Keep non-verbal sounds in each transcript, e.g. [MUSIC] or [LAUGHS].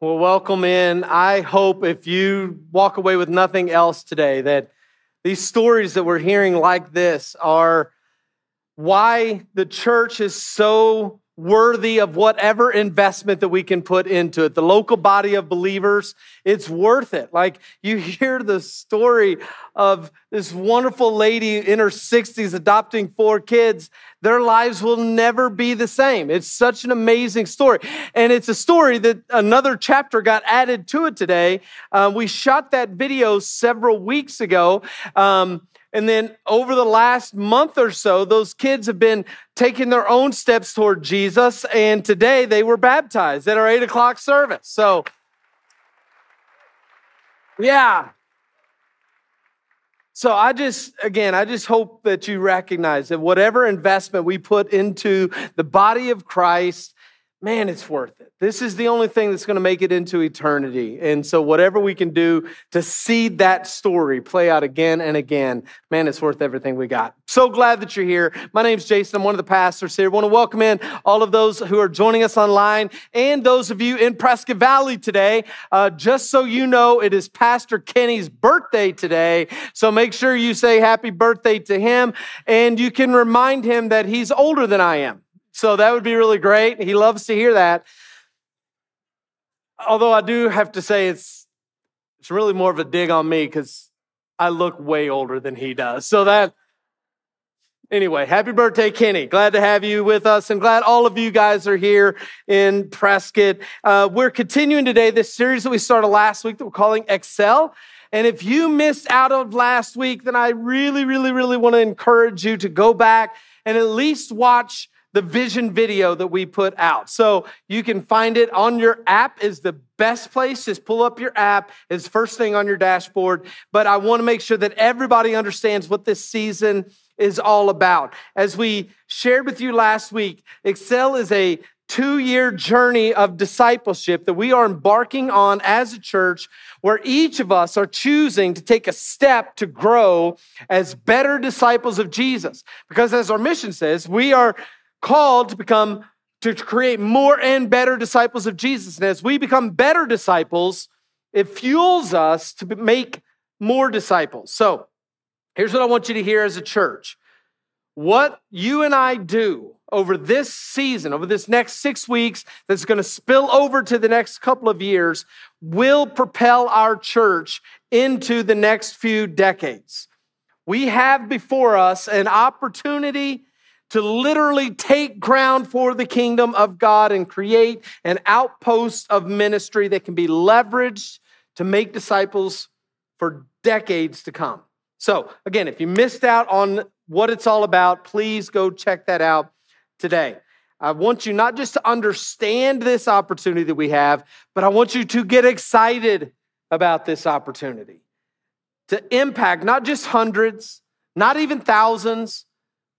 Well, welcome in. I hope if you walk away with nothing else today, that these stories that we're hearing like this are why the church is so worthy of whatever investment that we can put into it. The local body of believers, it's worth it. Like you [LAUGHS] hear the story of this wonderful lady in her 60s adopting four kids. Their lives will never be the same. It's such an amazing story. And it's a story that another chapter got added to it today. Uh, we shot that video several weeks ago. Um, and then over the last month or so, those kids have been taking their own steps toward Jesus. And today they were baptized at our eight o'clock service. So, yeah. So I just, again, I just hope that you recognize that whatever investment we put into the body of Christ, man, it's worth it. This is the only thing that's going to make it into eternity. And so, whatever we can do to see that story play out again and again, man, it's worth everything we got. So glad that you're here. My name's Jason. I'm one of the pastors here. I want to welcome in all of those who are joining us online and those of you in Prescott Valley today. Uh, just so you know, it is Pastor Kenny's birthday today. So, make sure you say happy birthday to him and you can remind him that he's older than I am. So, that would be really great. He loves to hear that although I do have to say it's it's really more of a dig on me because I look way older than he does. So that anyway, happy birthday, Kenny. Glad to have you with us and glad all of you guys are here in Prescott. Uh, we're continuing today this series that we started last week that we're calling Excel. And if you missed out of last week, then I really, really, really want to encourage you to go back and at least watch the vision video that we put out. So you can find it on your app is the best place. Just pull up your app. It's first thing on your dashboard. But I want to make sure that everybody understands what this season is all about. As we shared with you last week, Excel is a two year journey of discipleship that we are embarking on as a church, where each of us are choosing to take a step to grow as better disciples of Jesus. Because as our mission says, we are called to become, to create more and better disciples of Jesus. And as we become better disciples, it fuels us to make more disciples. So here's what I want you to hear as a church. What you and I do over this season, over this next six weeks, that's going to spill over to the next couple of years, will propel our church into the next few decades. We have before us an opportunity to literally take ground for the kingdom of God and create an outpost of ministry that can be leveraged to make disciples for decades to come. So, again, if you missed out on what it's all about, please go check that out today. I want you not just to understand this opportunity that we have, but I want you to get excited about this opportunity to impact not just hundreds, not even thousands,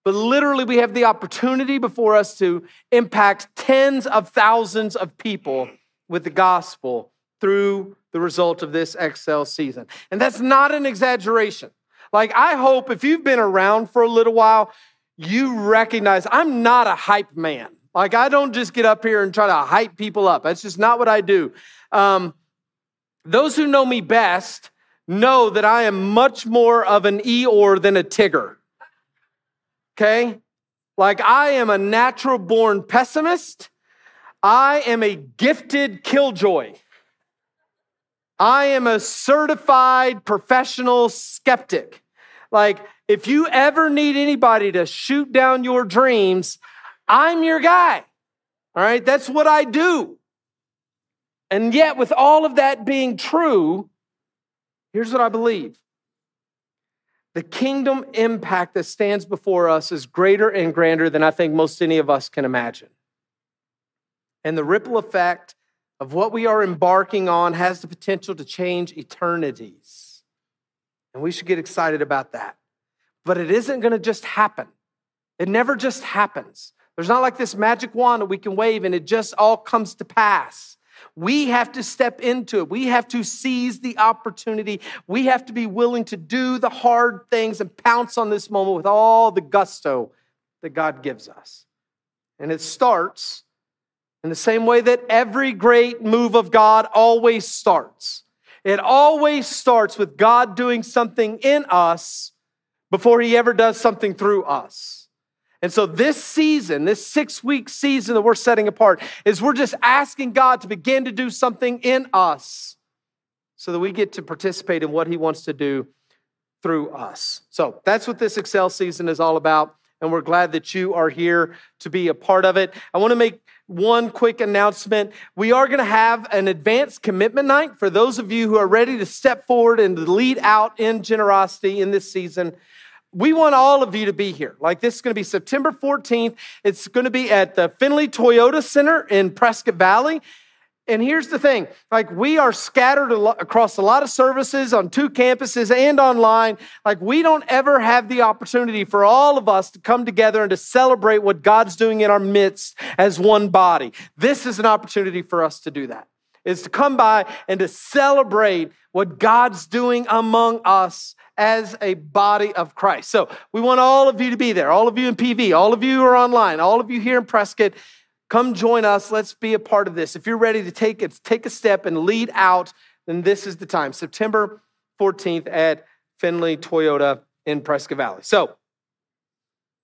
but literally, we have the opportunity before us to impact tens of thousands of people with the gospel through the result of this Excel season. And that's not an exaggeration. Like, I hope if you've been around for a little while, you recognize I'm not a hype man. Like, I don't just get up here and try to hype people up. That's just not what I do. Um, those who know me best know that I am much more of an Eeyore than a Tigger. Okay? Like, I am a natural born pessimist. I am a gifted killjoy. I am a certified professional skeptic. Like, if you ever need anybody to shoot down your dreams, I'm your guy. All right, that's what I do. And yet, with all of that being true, here's what I believe the kingdom impact that stands before us is greater and grander than I think most any of us can imagine. And the ripple effect of what we are embarking on has the potential to change eternities. And we should get excited about that. But it isn't going to just happen. It never just happens. There's not like this magic wand that we can wave and it just all comes to pass. We have to step into it. We have to seize the opportunity. We have to be willing to do the hard things and pounce on this moment with all the gusto that God gives us. And it starts in the same way that every great move of God always starts. It always starts with God doing something in us before he ever does something through us. And so, this season, this six week season that we're setting apart, is we're just asking God to begin to do something in us so that we get to participate in what He wants to do through us. So, that's what this Excel season is all about. And we're glad that you are here to be a part of it. I want to make one quick announcement. We are going to have an advanced commitment night for those of you who are ready to step forward and lead out in generosity in this season. We want all of you to be here. Like this is going to be September 14th. It's going to be at the Findlay Toyota Center in Prescott Valley. And here's the thing like, we are scattered across a lot of services on two campuses and online. Like, we don't ever have the opportunity for all of us to come together and to celebrate what God's doing in our midst as one body. This is an opportunity for us to do that, is to come by and to celebrate what God's doing among us as a body of Christ. So, we want all of you to be there, all of you in PV, all of you who are online, all of you here in Prescott. Come join us. Let's be a part of this. If you're ready to take it, take a step and lead out, then this is the time. September 14th at Findlay Toyota in Prescott Valley. So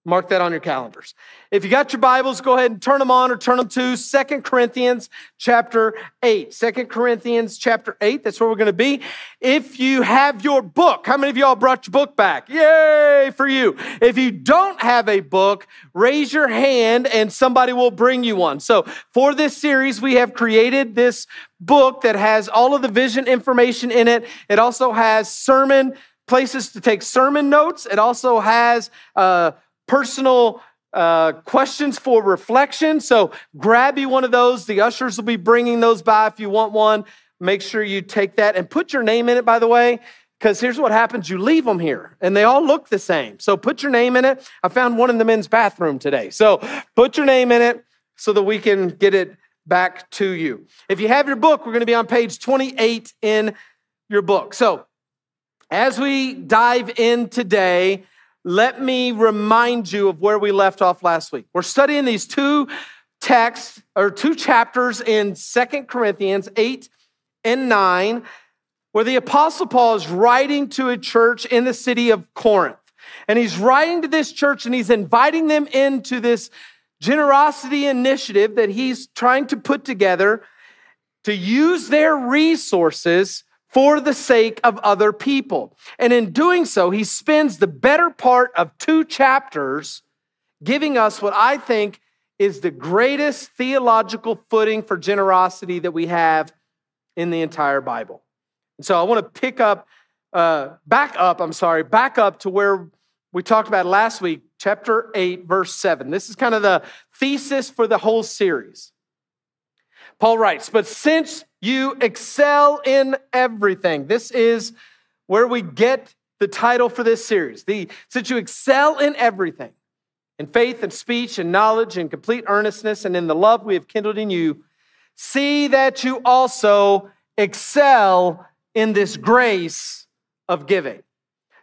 Mark that on your calendars. If you got your Bibles, go ahead and turn them on or turn them to Second Corinthians chapter 8. Second Corinthians chapter 8, that's where we're going to be. If you have your book, how many of y'all brought your book back? Yay for you. If you don't have a book, raise your hand and somebody will bring you one. So for this series, we have created this book that has all of the vision information in it. It also has sermon places to take sermon notes. It also has uh, personal uh, questions for reflection. So grab you one of those. The ushers will be bringing those by if you want one. Make sure you take that and put your name in it, by the way, because here's what happens you leave them here and they all look the same. So put your name in it. I found one in the men's bathroom today. So put your name in it so that we can get it back to you. If you have your book, we're going to be on page 28 in your book. So as we dive in today, let me remind you of where we left off last week. We're studying these two texts or two chapters in Second Corinthians 8 and 9, where the Apostle Paul is writing to a church in the city of Corinth. And he's writing to this church and he's inviting them into this generosity initiative that he's trying to put together to use their resources for the sake of other people. And in doing so, he spends the better part of two chapters giving us what I think is the greatest theological footing for generosity that we have in the entire Bible. And so I want to pick up, uh, back up, I'm sorry, back up to where we talked about last week, chapter 8, verse 7. This is kind of the thesis for the whole series. Paul writes, But since you excel in everything, this is where we get the title for this series. The, since you excel in everything, in faith and speech and knowledge and complete earnestness and in the love we have kindled in you, see that you also excel in this grace of giving.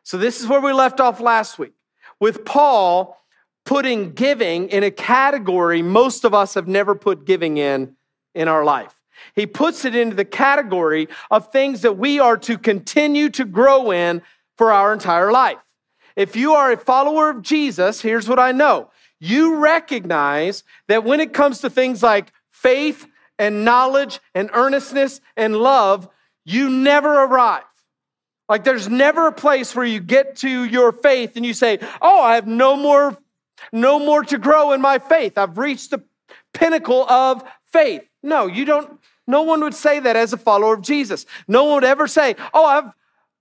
So, this is where we left off last week with Paul putting giving in a category most of us have never put giving in in our life. He puts it into the category of things that we are to continue to grow in for our entire life. If you are a follower of Jesus, here's what I know. You recognize that when it comes to things like faith and knowledge and earnestness and love, you never arrive. Like there's never a place where you get to your faith and you say, "Oh, I have no more no more to grow in my faith. I've reached the pinnacle of faith." No, you don't no one would say that as a follower of Jesus. No one would ever say, "Oh, I've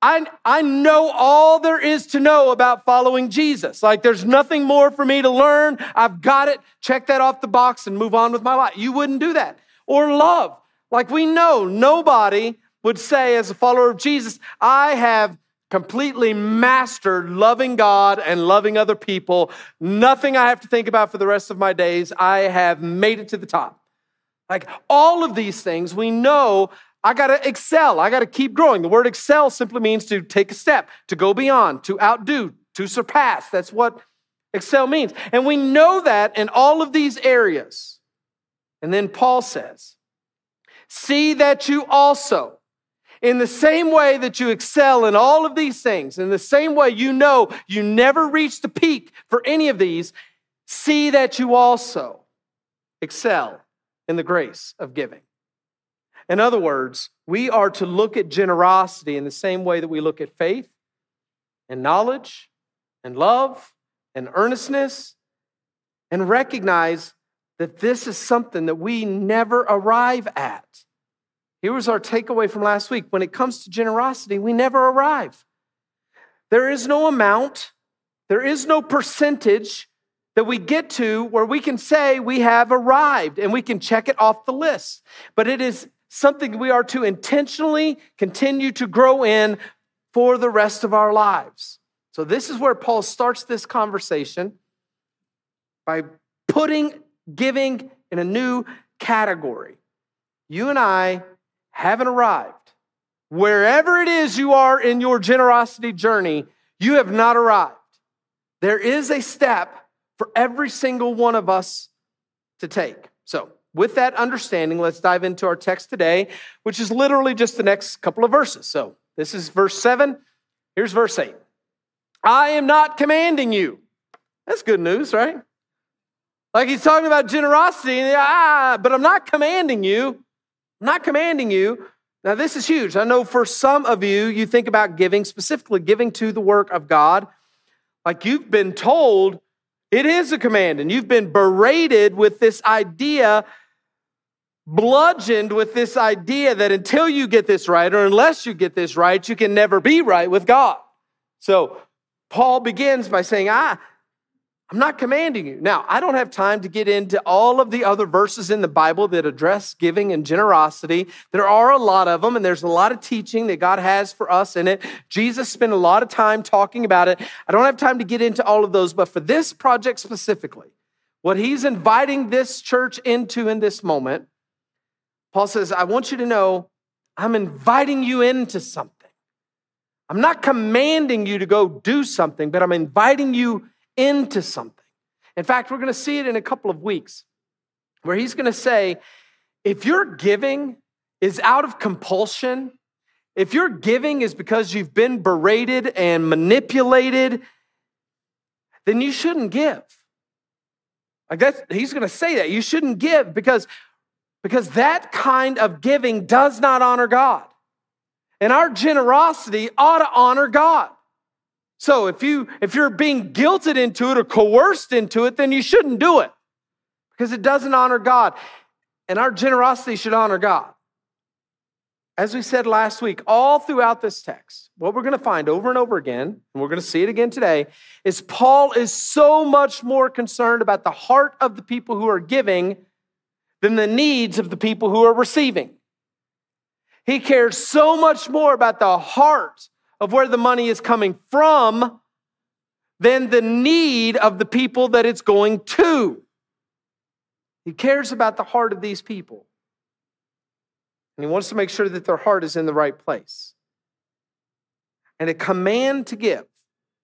I, I know all there is to know about following Jesus. Like, there's nothing more for me to learn. I've got it. Check that off the box and move on with my life. You wouldn't do that. Or love. Like, we know nobody would say, as a follower of Jesus, I have completely mastered loving God and loving other people. Nothing I have to think about for the rest of my days. I have made it to the top. Like, all of these things, we know I got to excel. I got to keep growing. The word excel simply means to take a step, to go beyond, to outdo, to surpass. That's what excel means. And we know that in all of these areas. And then Paul says, See that you also, in the same way that you excel in all of these things, in the same way you know you never reach the peak for any of these, see that you also excel in the grace of giving. In other words, we are to look at generosity in the same way that we look at faith and knowledge and love and earnestness and recognize that this is something that we never arrive at. Here was our takeaway from last week. When it comes to generosity, we never arrive. There is no amount, there is no percentage that we get to where we can say we have arrived and we can check it off the list. But it is something we are to intentionally continue to grow in for the rest of our lives. So, this is where Paul starts this conversation by putting giving in a new category. You and I haven't arrived. Wherever it is you are in your generosity journey, you have not arrived. There is a step for every single one of us to take. So, with that understanding, let's dive into our text today, which is literally just the next couple of verses. So this is verse 7. Here's verse 8. I am not commanding you. That's good news, right? Like he's talking about generosity, ah, but I'm not commanding you. I'm not commanding you. Now, this is huge. I know for some of you, you think about giving, specifically giving to the work of God. Like you've been told it is a command, and you've been berated with this idea bludgeoned with this idea that until you get this right, or unless you get this right, you can never be right with God. So Paul begins by saying, I, I'm not commanding you. Now, I don't have time to get into all of the other verses in the Bible that address giving and generosity. There are a lot of them, and there's a lot of teaching that God has for us in it. Jesus spent a lot of time talking about it. I don't have time to get into all of those, but for this project specifically, what he's inviting this church into in this moment Paul says, I want you to know I'm inviting you into something. I'm not commanding you to go do something, but I'm inviting you into something. In fact, we're going to see it in a couple of weeks where he's going to say, if your giving is out of compulsion, if your giving is because you've been berated and manipulated, then you shouldn't give. Like that's, he's going to say that. You shouldn't give because because that kind of giving does not honor God. And our generosity ought to honor God. So if you if you're being guilted into it or coerced into it, then you shouldn't do it because it doesn't honor God. And our generosity should honor God. As we said last week, all throughout this text, what we're going to find over and over again, and we're going to see it again today, is Paul is so much more concerned about the heart of the people who are giving than the needs of the people who are receiving. He cares so much more about the heart of where the money is coming from than the need of the people that it's going to. He cares about the heart of these people. And he wants to make sure that their heart is in the right place. And a command to give,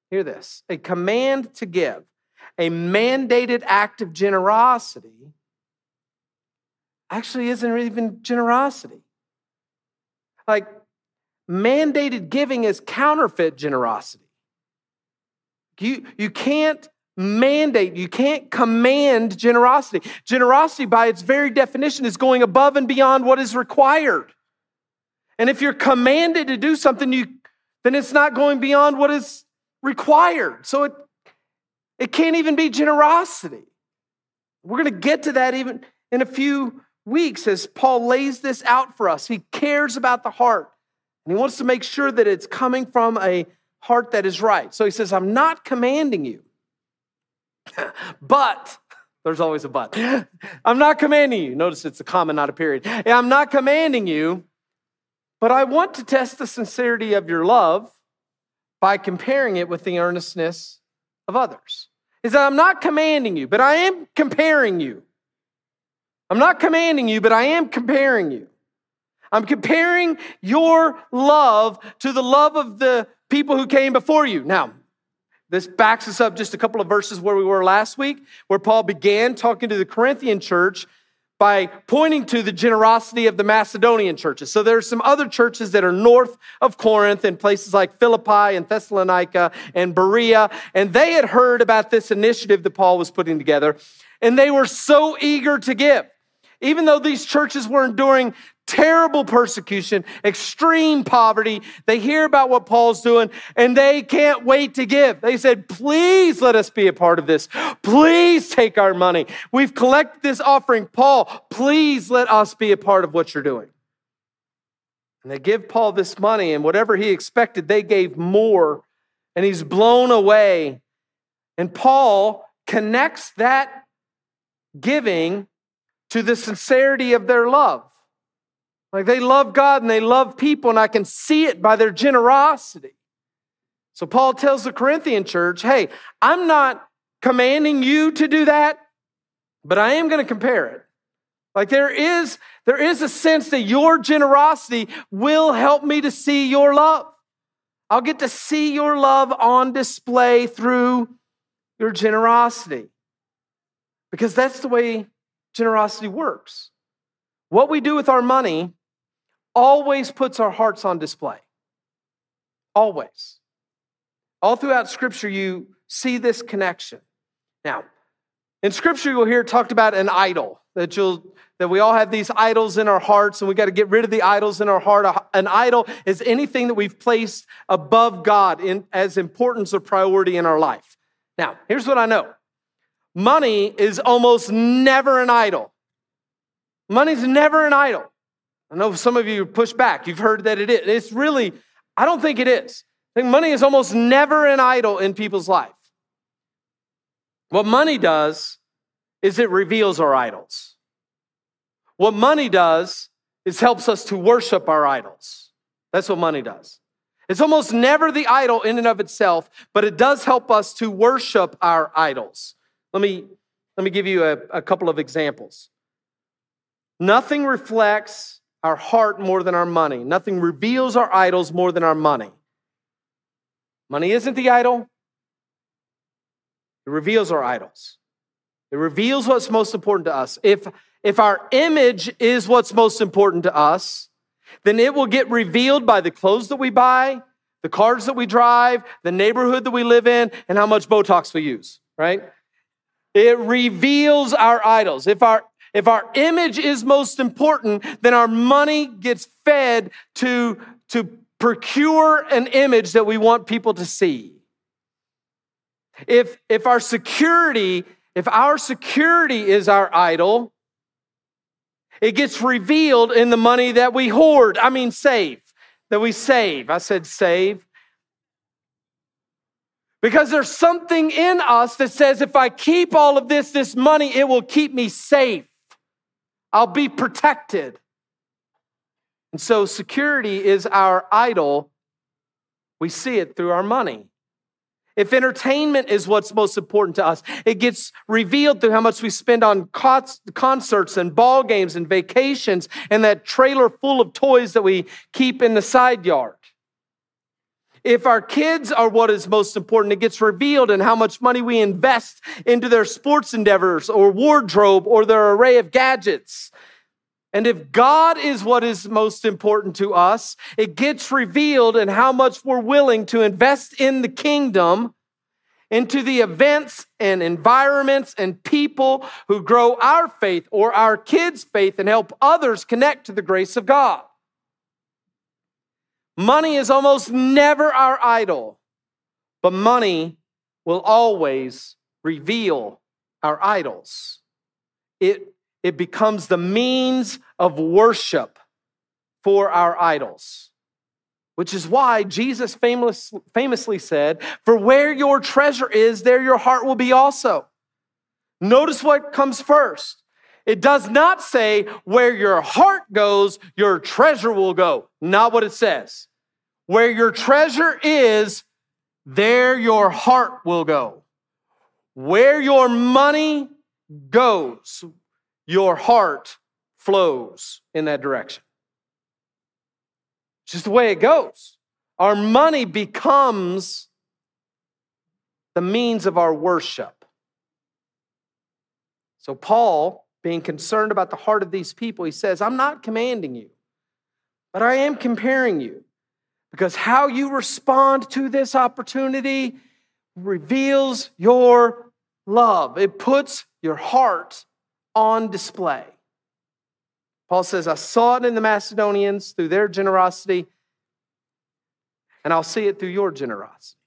hear this, a command to give a mandated act of generosity actually isn't even generosity. Like, mandated giving is counterfeit generosity. You, you can't mandate, you can't command generosity. Generosity, by its very definition, is going above and beyond what is required. And if you're commanded to do something, you, then it's not going beyond what is required. So it, it can't even be generosity. We're going to get to that even in a few weeks as Paul lays this out for us. He cares about the heart and he wants to make sure that it's coming from a heart that is right. So he says, I'm not commanding you, [LAUGHS] but [LAUGHS] there's always a but. [LAUGHS] I'm not commanding you. Notice it's a comma, not a period. I'm not commanding you, but I want to test the sincerity of your love by comparing it with the earnestness of others. Is that I'm not commanding you, but I am comparing you. I'm not commanding you, but I am comparing you. I'm comparing your love to the love of the people who came before you. Now, this backs us up just a couple of verses where we were last week, where Paul began talking to the Corinthian church by pointing to the generosity of the Macedonian churches. So there are some other churches that are north of Corinth in places like Philippi and Thessalonica and Berea, and they had heard about this initiative that Paul was putting together, and they were so eager to give. Even though these churches were enduring terrible persecution, extreme poverty. They hear about what Paul's doing and they can't wait to give. They said, Please let us be a part of this. Please take our money. We've collected this offering. Paul, please let us be a part of what you're doing. And they give Paul this money, and whatever he expected, they gave more, and he's blown away. And Paul connects that giving to the sincerity of their love. Like they love God and they love people, and I can see it by their generosity. So Paul tells the Corinthian church, hey, I'm not commanding you to do that, but I am going to compare it. Like there is, there is a sense that your generosity will help me to see your love. I'll get to see your love on display through your generosity. Because that's the way generosity works. What we do with our money always puts our hearts on display. Always. All throughout Scripture, you see this connection. Now, in Scripture, you'll hear talked about an idol that you'll that we all have these idols in our hearts, and we got to get rid of the idols in our heart. An idol is anything that we've placed above God in, as importance or priority in our life. Now, here's what I know: money is almost never an idol. Money's never an idol. I know some of you push back. You've heard that it is. It's really, I don't think it is. I think money is almost never an idol in people's life. What money does is it reveals our idols. What money does is helps us to worship our idols. That's what money does. It's almost never the idol in and of itself, but it does help us to worship our idols. Let me, let me give you a, a couple of examples. Nothing reflects our heart more than our money. Nothing reveals our idols more than our money. Money isn't the idol, it reveals our idols. It reveals what's most important to us. If, if our image is what's most important to us, then it will get revealed by the clothes that we buy, the cars that we drive, the neighborhood that we live in, and how much Botox we use, right? It reveals our idols. If our if our image is most important, then our money gets fed to, to procure an image that we want people to see. If, if our security, if our security is our idol, it gets revealed in the money that we hoard. I mean, save, that we save. I said save. Because there's something in us that says if I keep all of this, this money, it will keep me safe. I'll be protected. And so security is our idol. We see it through our money. If entertainment is what's most important to us, it gets revealed through how much we spend on concerts and ball games and vacations and that trailer full of toys that we keep in the side yard. If our kids are what is most important, it gets revealed in how much money we invest into their sports endeavors or wardrobe or their array of gadgets. And if God is what is most important to us, it gets revealed in how much we're willing to invest in the kingdom, into the events and environments and people who grow our faith or our kids' faith and help others connect to the grace of God. Money is almost never our idol, but money will always reveal our idols. It it becomes the means of worship for our idols. Which is why Jesus famous, famously said, For where your treasure is, there your heart will be also. Notice what comes first. It does not say, Where your heart goes, your treasure will go. Not what it says. Where your treasure is, there your heart will go. Where your money goes, your heart flows in that direction. It's just the way it goes. Our money becomes the means of our worship. So, Paul, being concerned about the heart of these people, he says, I'm not commanding you, but I am comparing you because how you respond to this opportunity reveals your love. It puts your heart on display. Paul says, I saw it in the Macedonians through their generosity, and I'll see it through your generosity.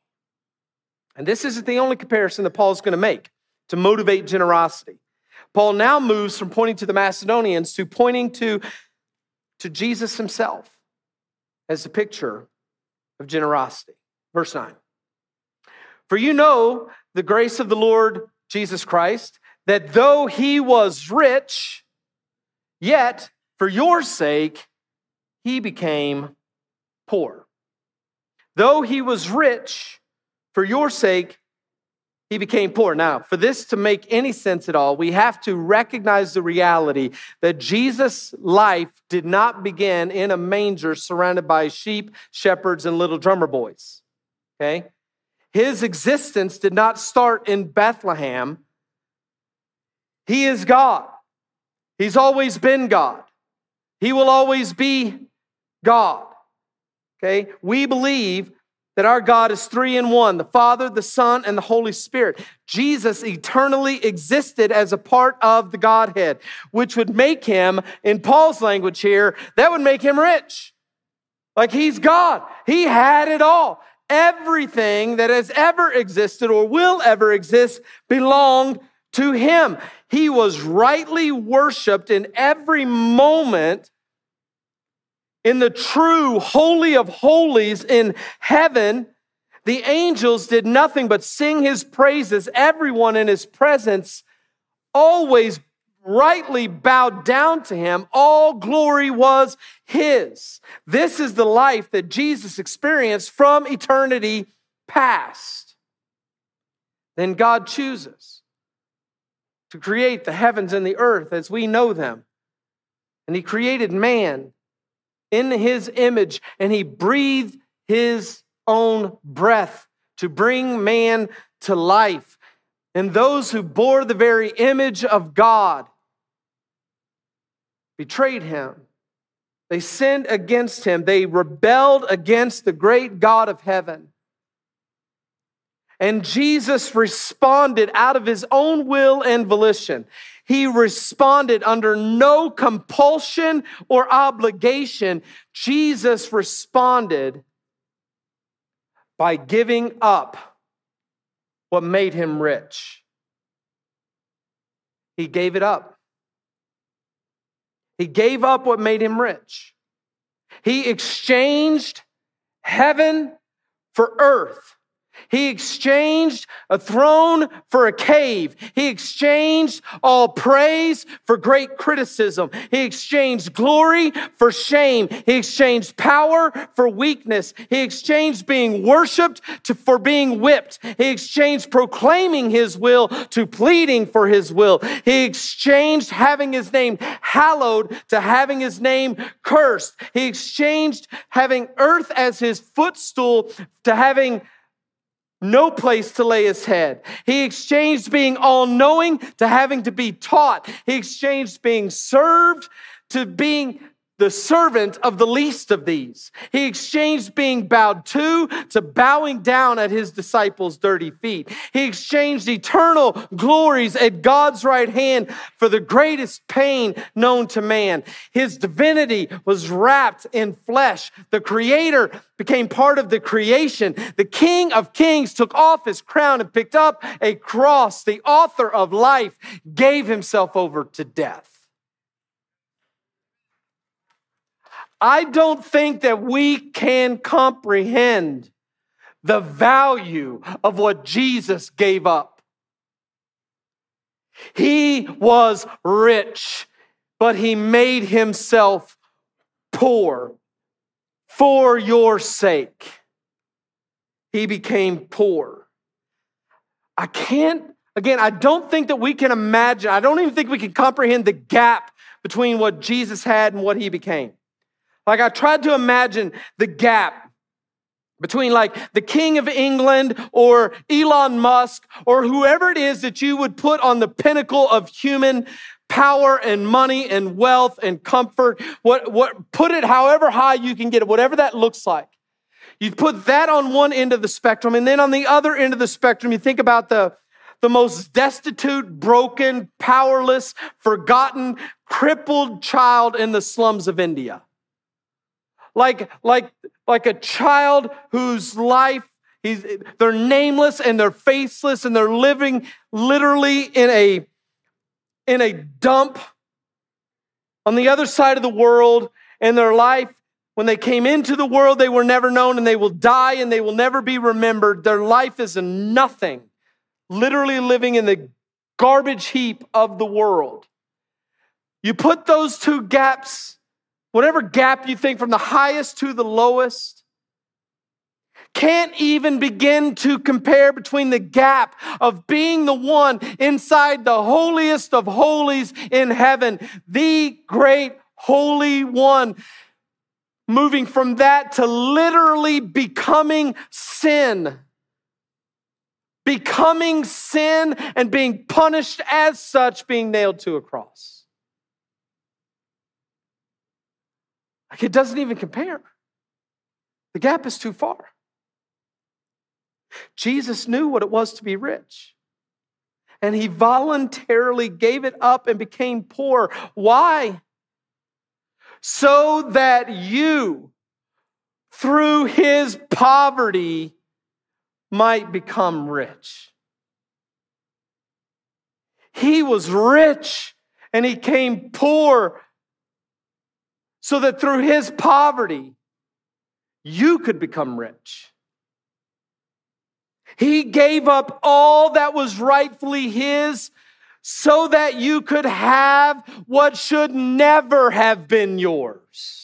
And this isn't the only comparison that Paul's going to make to motivate generosity. Paul now moves from pointing to the Macedonians to pointing to, to Jesus himself as a picture of generosity. Verse 9. For you know the grace of the Lord Jesus Christ that though he was rich, yet for your sake he became poor. Though he was rich, for your sake he became poor. Now, for this to make any sense at all, we have to recognize the reality that Jesus' life did not begin in a manger surrounded by sheep, shepherds, and little drummer boys. Okay? His existence did not start in Bethlehem he is God. He's always been God. He will always be God. Okay? We believe that our God is three in one the Father, the Son, and the Holy Spirit. Jesus eternally existed as a part of the Godhead, which would make him, in Paul's language here, that would make him rich. Like he's God. He had it all. Everything that has ever existed or will ever exist belonged to him. He was rightly worshiped in every moment in the true Holy of Holies in heaven. The angels did nothing but sing his praises. Everyone in his presence always rightly bowed down to him. All glory was his. This is the life that Jesus experienced from eternity past. Then God chooses to create the heavens and the earth as we know them. And he created man in his image, and he breathed his own breath to bring man to life. And those who bore the very image of God betrayed him. They sinned against him. They rebelled against the great God of heaven. And Jesus responded out of his own will and volition. He responded under no compulsion or obligation. Jesus responded by giving up what made him rich. He gave it up. He gave up what made him rich. He exchanged heaven for earth. He exchanged a throne for a cave. He exchanged all praise for great criticism. He exchanged glory for shame. He exchanged power for weakness. He exchanged being worshiped to, for being whipped. He exchanged proclaiming his will to pleading for his will. He exchanged having his name hallowed to having his name cursed. He exchanged having earth as his footstool to having no place to lay his head. He exchanged being all knowing to having to be taught. He exchanged being served to being the servant of the least of these. He exchanged being bowed to to bowing down at his disciples' dirty feet. He exchanged eternal glories at God's right hand for the greatest pain known to man. His divinity was wrapped in flesh. The creator became part of the creation. The king of kings took off his crown and picked up a cross. The author of life gave himself over to death. I don't think that we can comprehend the value of what Jesus gave up. He was rich, but he made himself poor for your sake. He became poor. I can't, again, I don't think that we can imagine, I don't even think we can comprehend the gap between what Jesus had and what he became. Like I tried to imagine the gap between like the king of England or Elon Musk or whoever it is that you would put on the pinnacle of human power and money and wealth and comfort. What, what, put it however high you can get it, whatever that looks like. You put that on one end of the spectrum, and then on the other end of the spectrum, you think about the, the most destitute, broken, powerless, forgotten, crippled child in the slums of India like, like, like a child whose life He's, they're nameless and they're faceless and they're living literally in a, in a dump on the other side of the world. And their life, when they came into the world, they were never known and they will die and they will never be remembered. Their life is nothing, literally living in the garbage heap of the world. You put those two gaps whatever gap you think from the highest to the lowest, can't even begin to compare between the gap of being the one inside the holiest of holies in heaven, the great holy one, moving from that to literally becoming sin. Becoming sin and being punished as such, being nailed to a cross. Like it doesn't even compare. The gap is too far. Jesus knew what it was to be rich. And he voluntarily gave it up and became poor. Why? So that you, through his poverty, might become rich. He was rich and he came poor so that through his poverty, you could become rich. He gave up all that was rightfully his so that you could have what should never have been yours.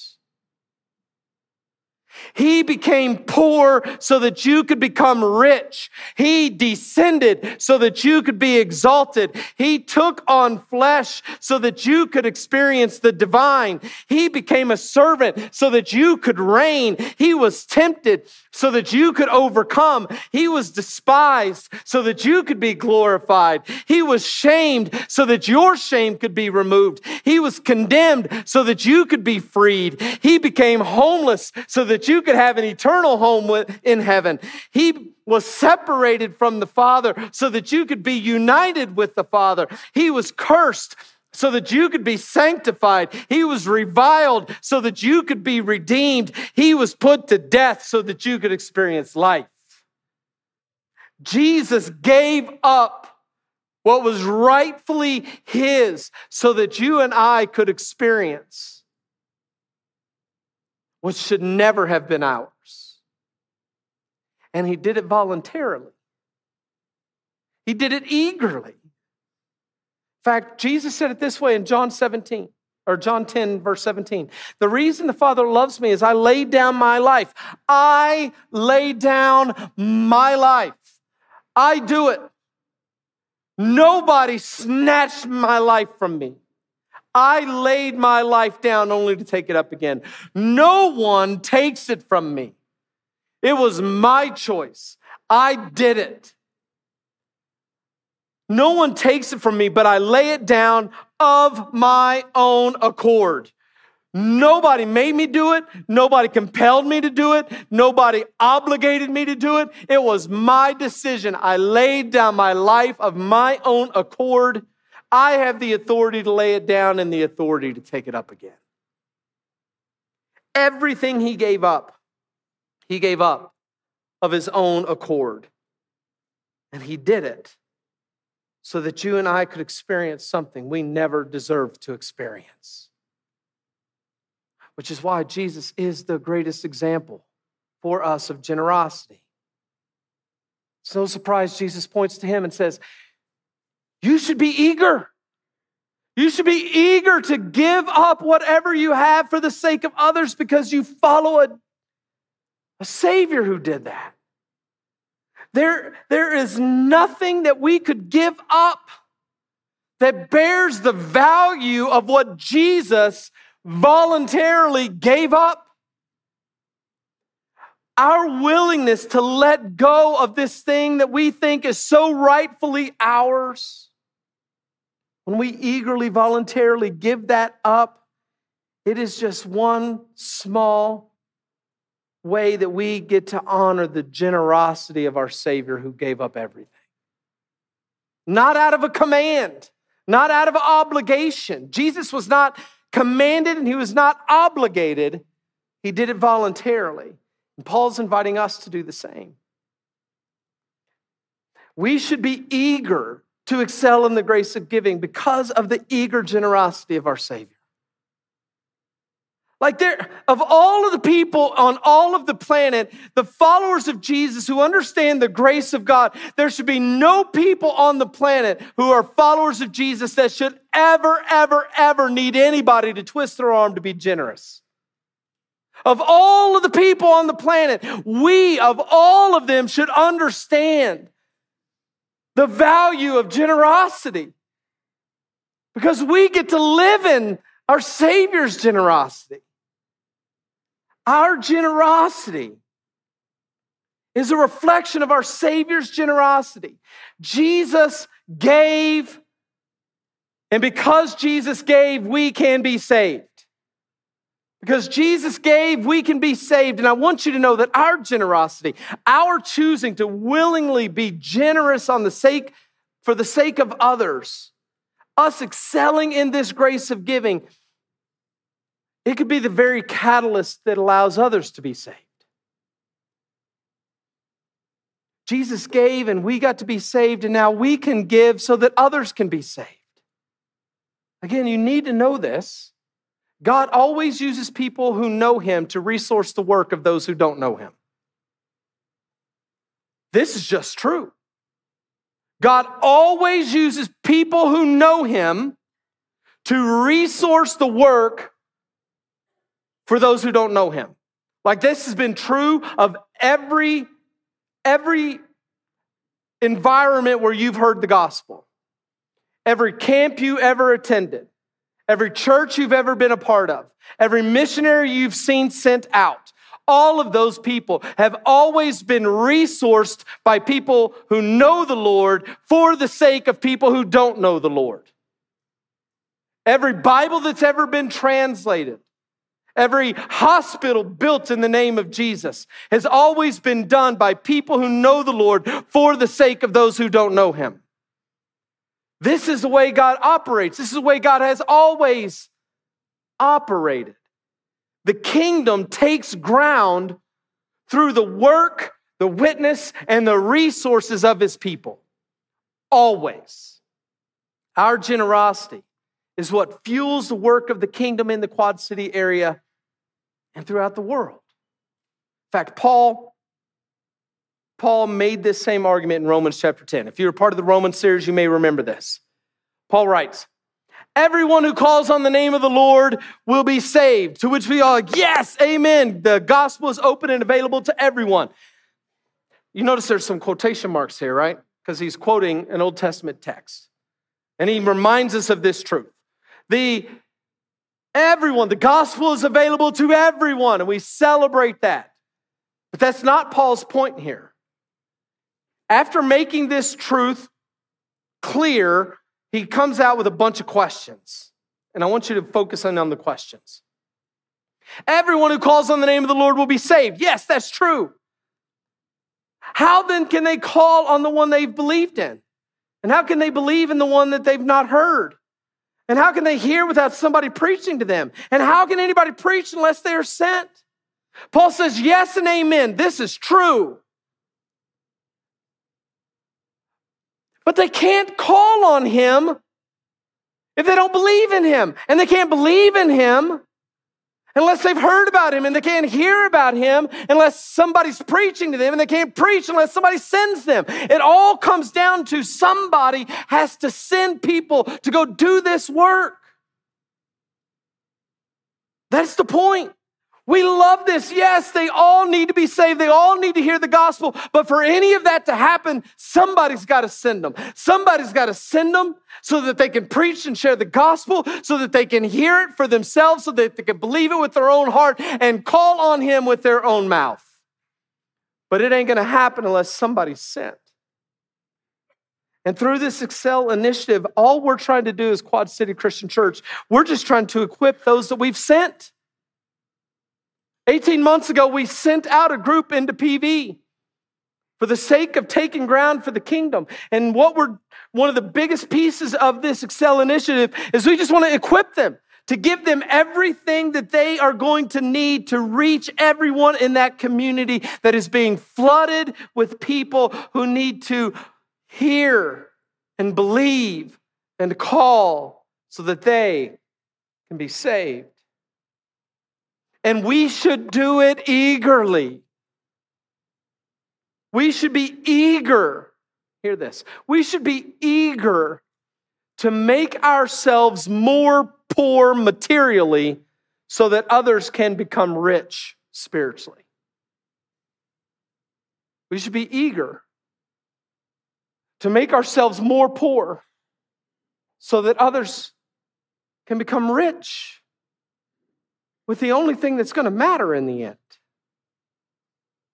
He became poor so that you could become rich. He descended so that you could be exalted. He took on flesh so that you could experience the divine. He became a servant so that you could reign. He was tempted so that you could overcome. He was despised so that you could be glorified. He was shamed so that your shame could be removed. He was condemned so that you could be freed. He became homeless so that you could have an eternal home in heaven. He was separated from the Father so that you could be united with the Father. He was cursed so that you could be sanctified. He was reviled so that you could be redeemed. He was put to death so that you could experience life. Jesus gave up what was rightfully His so that you and I could experience which should never have been ours. and he did it voluntarily. He did it eagerly. In fact, Jesus said it this way in John 17 or John 10, verse 17. The reason the Father loves me is I laid down my life. I laid down my life. I do it. Nobody snatched my life from me. I laid my life down only to take it up again. No one takes it from me. It was my choice. I did it. No one takes it from me, but I lay it down of my own accord. Nobody made me do it. Nobody compelled me to do it. Nobody obligated me to do it. It was my decision. I laid down my life of my own accord. I have the authority to lay it down and the authority to take it up again. Everything he gave up, he gave up of his own accord. And he did it so that you and I could experience something we never deserved to experience. Which is why Jesus is the greatest example for us of generosity. It's no surprise Jesus points to him and says, You should be eager. You should be eager to give up whatever you have for the sake of others because you follow a, a Savior who did that. There, there is nothing that we could give up that bears the value of what Jesus voluntarily gave up. Our willingness to let go of this thing that we think is so rightfully ours, when we eagerly, voluntarily give that up, it is just one small way that we get to honor the generosity of our Savior who gave up everything. Not out of a command, not out of obligation. Jesus was not commanded and he was not obligated, he did it voluntarily. And Paul's inviting us to do the same. We should be eager to excel in the grace of giving because of the eager generosity of our Savior. Like there, of all of the people on all of the planet, the followers of Jesus who understand the grace of God, there should be no people on the planet who are followers of Jesus that should ever, ever, ever need anybody to twist their arm to be generous. Of all of the people on the planet, we, of all of them, should understand the value of generosity because we get to live in our Savior's generosity. Our generosity is a reflection of our Savior's generosity. Jesus gave, and because Jesus gave, we can be saved. Because Jesus gave, we can be saved. And I want you to know that our generosity, our choosing to willingly be generous on the sake, for the sake of others, us excelling in this grace of giving, it could be the very catalyst that allows others to be saved. Jesus gave and we got to be saved, and now we can give so that others can be saved. Again, you need to know this. God always uses people who know Him to resource the work of those who don't know Him. This is just true. God always uses people who know Him to resource the work for those who don't know him. Like this has been true of every every environment where you've heard the gospel. Every camp you ever attended, every church you've ever been a part of, every missionary you've seen sent out. All of those people have always been resourced by people who know the Lord for the sake of people who don't know the Lord. Every Bible that's ever been translated, Every hospital built in the name of Jesus has always been done by people who know the Lord for the sake of those who don't know him. This is the way God operates. This is the way God has always operated. The kingdom takes ground through the work, the witness, and the resources of his people. Always. Our generosity is what fuels the work of the kingdom in the Quad City area and throughout the world. In fact, Paul Paul made this same argument in Romans chapter 10. If you're part of the Romans series, you may remember this. Paul writes, Everyone who calls on the name of the Lord will be saved. To which we all, yes, amen. The gospel is open and available to everyone. You notice there's some quotation marks here, right? Because he's quoting an Old Testament text. And he reminds us of this truth. The everyone, the gospel is available to everyone, and we celebrate that. But that's not Paul's point here. After making this truth clear, he comes out with a bunch of questions. And I want you to focus in on the questions. Everyone who calls on the name of the Lord will be saved. Yes, that's true. How then can they call on the one they've believed in? And how can they believe in the one that they've not heard? And how can they hear without somebody preaching to them? And how can anybody preach unless they are sent? Paul says, Yes and amen. This is true. But they can't call on him if they don't believe in him. And they can't believe in him unless they've heard about him. And they can't hear about him unless somebody's preaching to them. And they can't preach unless somebody sends them. It all comes down to somebody has to send people to go do this work. That's the point. We love this. Yes, they all need to be saved. They all need to hear the gospel. But for any of that to happen, somebody's got to send them. Somebody's got to send them so that they can preach and share the gospel, so that they can hear it for themselves, so that they can believe it with their own heart and call on him with their own mouth. But it ain't going to happen unless somebody's sent. And through this Excel initiative, all we're trying to do as Quad City Christian Church, we're just trying to equip those that we've sent. 18 months ago, we sent out a group into PV for the sake of taking ground for the kingdom. And what we're one of the biggest pieces of this Excel initiative is we just want to equip them to give them everything that they are going to need to reach everyone in that community that is being flooded with people who need to hear and believe and call so that they can be saved and we should do it eagerly. We should be eager. Hear this. We should be eager to make ourselves more poor materially so that others can become rich spiritually. We should be eager to make ourselves more poor so that others can become rich with the only thing that's going to matter in the end.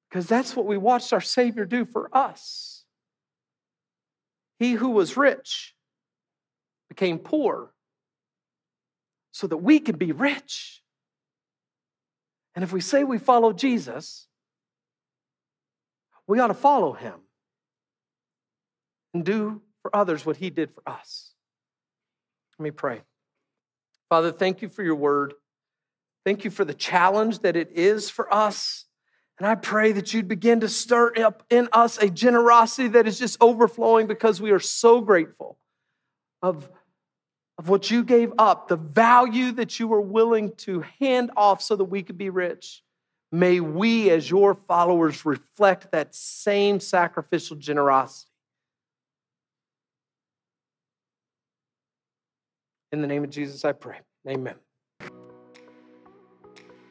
Because that's what we watched our Savior do for us. He who was rich became poor so that we could be rich. And if we say we follow Jesus, we ought to follow him and do for others what he did for us. Let me pray. Father, thank you for your word. Thank you for the challenge that it is for us. And I pray that you'd begin to stir up in us a generosity that is just overflowing because we are so grateful of, of what you gave up, the value that you were willing to hand off so that we could be rich. May we, as your followers, reflect that same sacrificial generosity. In the name of Jesus, I pray. Amen.